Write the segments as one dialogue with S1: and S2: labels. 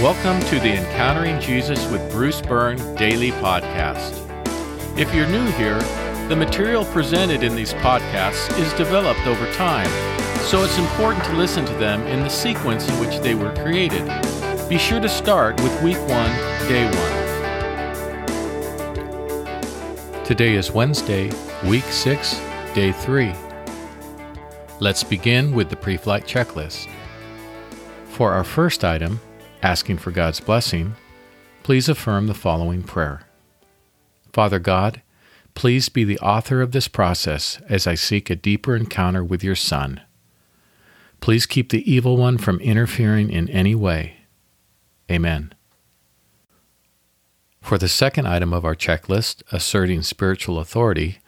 S1: Welcome to the Encountering Jesus with Bruce Byrne daily podcast. If you're new here, the material presented in these podcasts is developed over time, so it's important to listen to them in the sequence in which they were created. Be sure to start with week one, day one. Today is Wednesday, week six, day three. Let's begin with the pre flight checklist. For our first item, asking for God's blessing, please affirm the following prayer Father God, please be the author of this process as I seek a deeper encounter with your Son. Please keep the evil one from interfering in any way. Amen. For the second item of our checklist, asserting spiritual authority,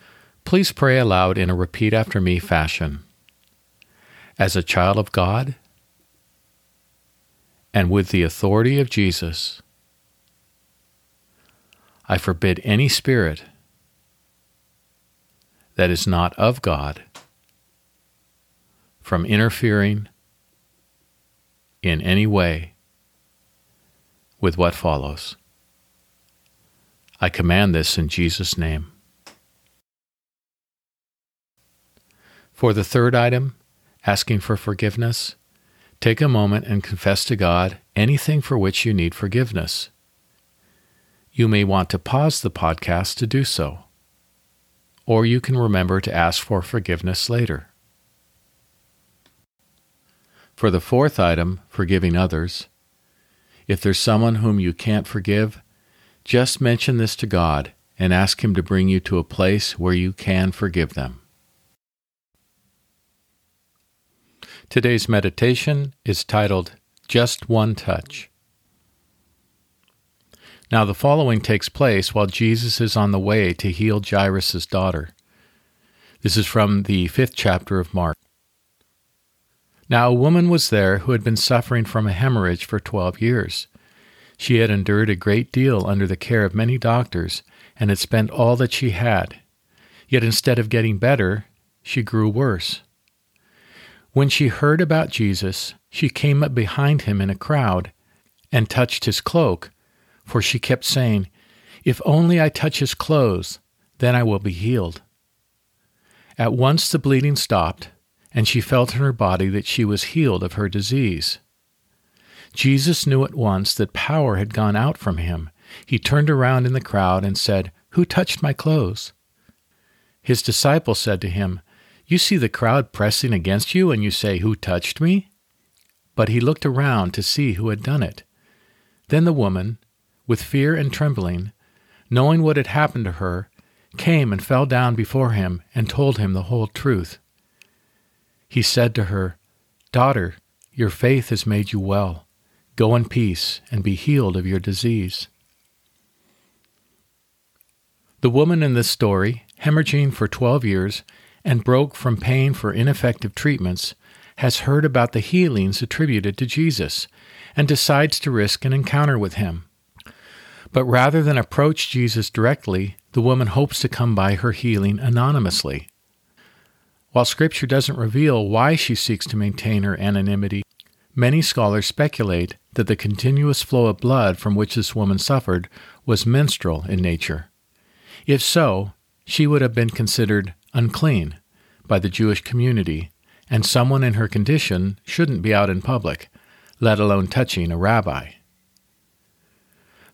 S1: please pray aloud in a repeat after me fashion. As a child of God, and with the authority of Jesus, I forbid any spirit that is not of God from interfering in any way with what follows. I command this in Jesus' name. For the third item, asking for forgiveness, Take a moment and confess to God anything for which you need forgiveness. You may want to pause the podcast to do so, or you can remember to ask for forgiveness later. For the fourth item, forgiving others, if there's someone whom you can't forgive, just mention this to God and ask Him to bring you to a place where you can forgive them. Today's meditation is titled Just One Touch. Now, the following takes place while Jesus is on the way to heal Jairus' daughter. This is from the fifth chapter of Mark. Now, a woman was there who had been suffering from a hemorrhage for twelve years. She had endured a great deal under the care of many doctors and had spent all that she had. Yet instead of getting better, she grew worse. When she heard about Jesus, she came up behind him in a crowd and touched his cloak, for she kept saying, If only I touch his clothes, then I will be healed. At once the bleeding stopped, and she felt in her body that she was healed of her disease. Jesus knew at once that power had gone out from him. He turned around in the crowd and said, Who touched my clothes? His disciples said to him, you see the crowd pressing against you, and you say, Who touched me? But he looked around to see who had done it. Then the woman, with fear and trembling, knowing what had happened to her, came and fell down before him and told him the whole truth. He said to her, Daughter, your faith has made you well. Go in peace and be healed of your disease. The woman in this story, hemorrhaging for twelve years, and broke from pain for ineffective treatments, has heard about the healings attributed to Jesus and decides to risk an encounter with him. But rather than approach Jesus directly, the woman hopes to come by her healing anonymously. While Scripture doesn't reveal why she seeks to maintain her anonymity, many scholars speculate that the continuous flow of blood from which this woman suffered was menstrual in nature. If so, she would have been considered unclean by the Jewish community, and someone in her condition shouldn't be out in public, let alone touching a rabbi.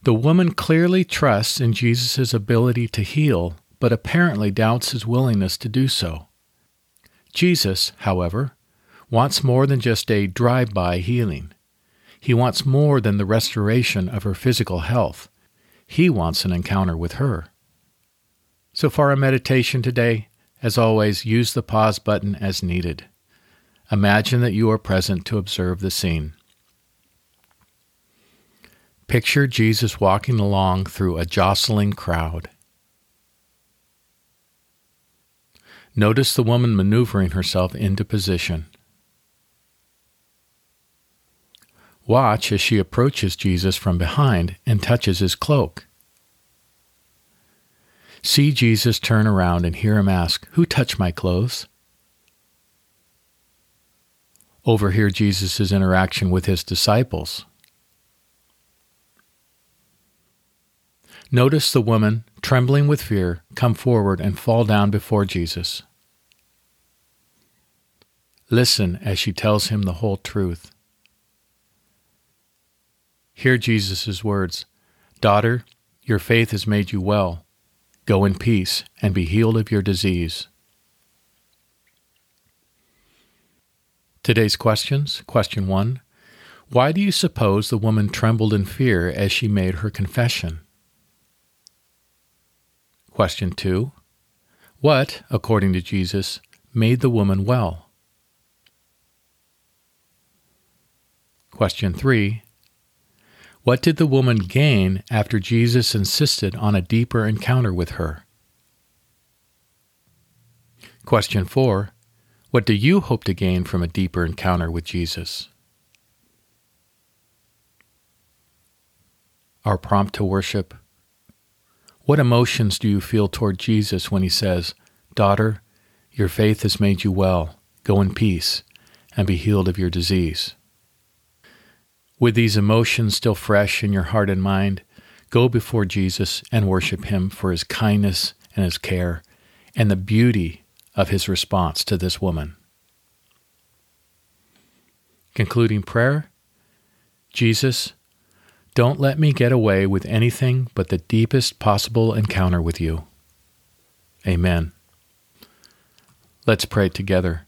S1: The woman clearly trusts in Jesus' ability to heal, but apparently doubts his willingness to do so. Jesus, however, wants more than just a drive by healing. He wants more than the restoration of her physical health. He wants an encounter with her. So, for our meditation today, as always, use the pause button as needed. Imagine that you are present to observe the scene. Picture Jesus walking along through a jostling crowd. Notice the woman maneuvering herself into position. Watch as she approaches Jesus from behind and touches his cloak. See Jesus turn around and hear him ask, Who touched my clothes? Overhear Jesus' interaction with his disciples. Notice the woman, trembling with fear, come forward and fall down before Jesus. Listen as she tells him the whole truth. Hear Jesus' words Daughter, your faith has made you well. Go in peace and be healed of your disease. Today's questions Question 1 Why do you suppose the woman trembled in fear as she made her confession? Question 2 What, according to Jesus, made the woman well? Question 3 What did the woman gain after Jesus insisted on a deeper encounter with her? Question 4 What do you hope to gain from a deeper encounter with Jesus? Our prompt to worship what emotions do you feel toward Jesus when he says, Daughter, your faith has made you well. Go in peace and be healed of your disease? With these emotions still fresh in your heart and mind, go before Jesus and worship him for his kindness and his care and the beauty of his response to this woman. Concluding prayer Jesus, don't let me get away with anything but the deepest possible encounter with you. Amen. Let's pray together.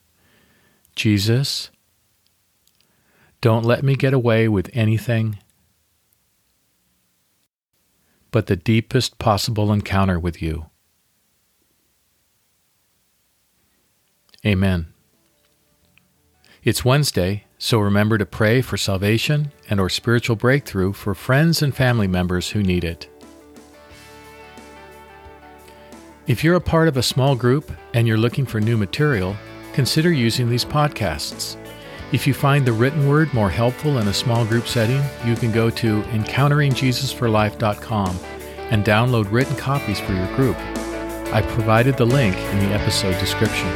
S1: Jesus, don't let me get away with anything but the deepest possible encounter with you. Amen. It's Wednesday, so remember to pray for salvation and or spiritual breakthrough for friends and family members who need it. If you're a part of a small group and you're looking for new material, consider using these podcasts. If you find the written word more helpful in a small group setting, you can go to encounteringjesusforlife.com and download written copies for your group. I provided the link in the episode description.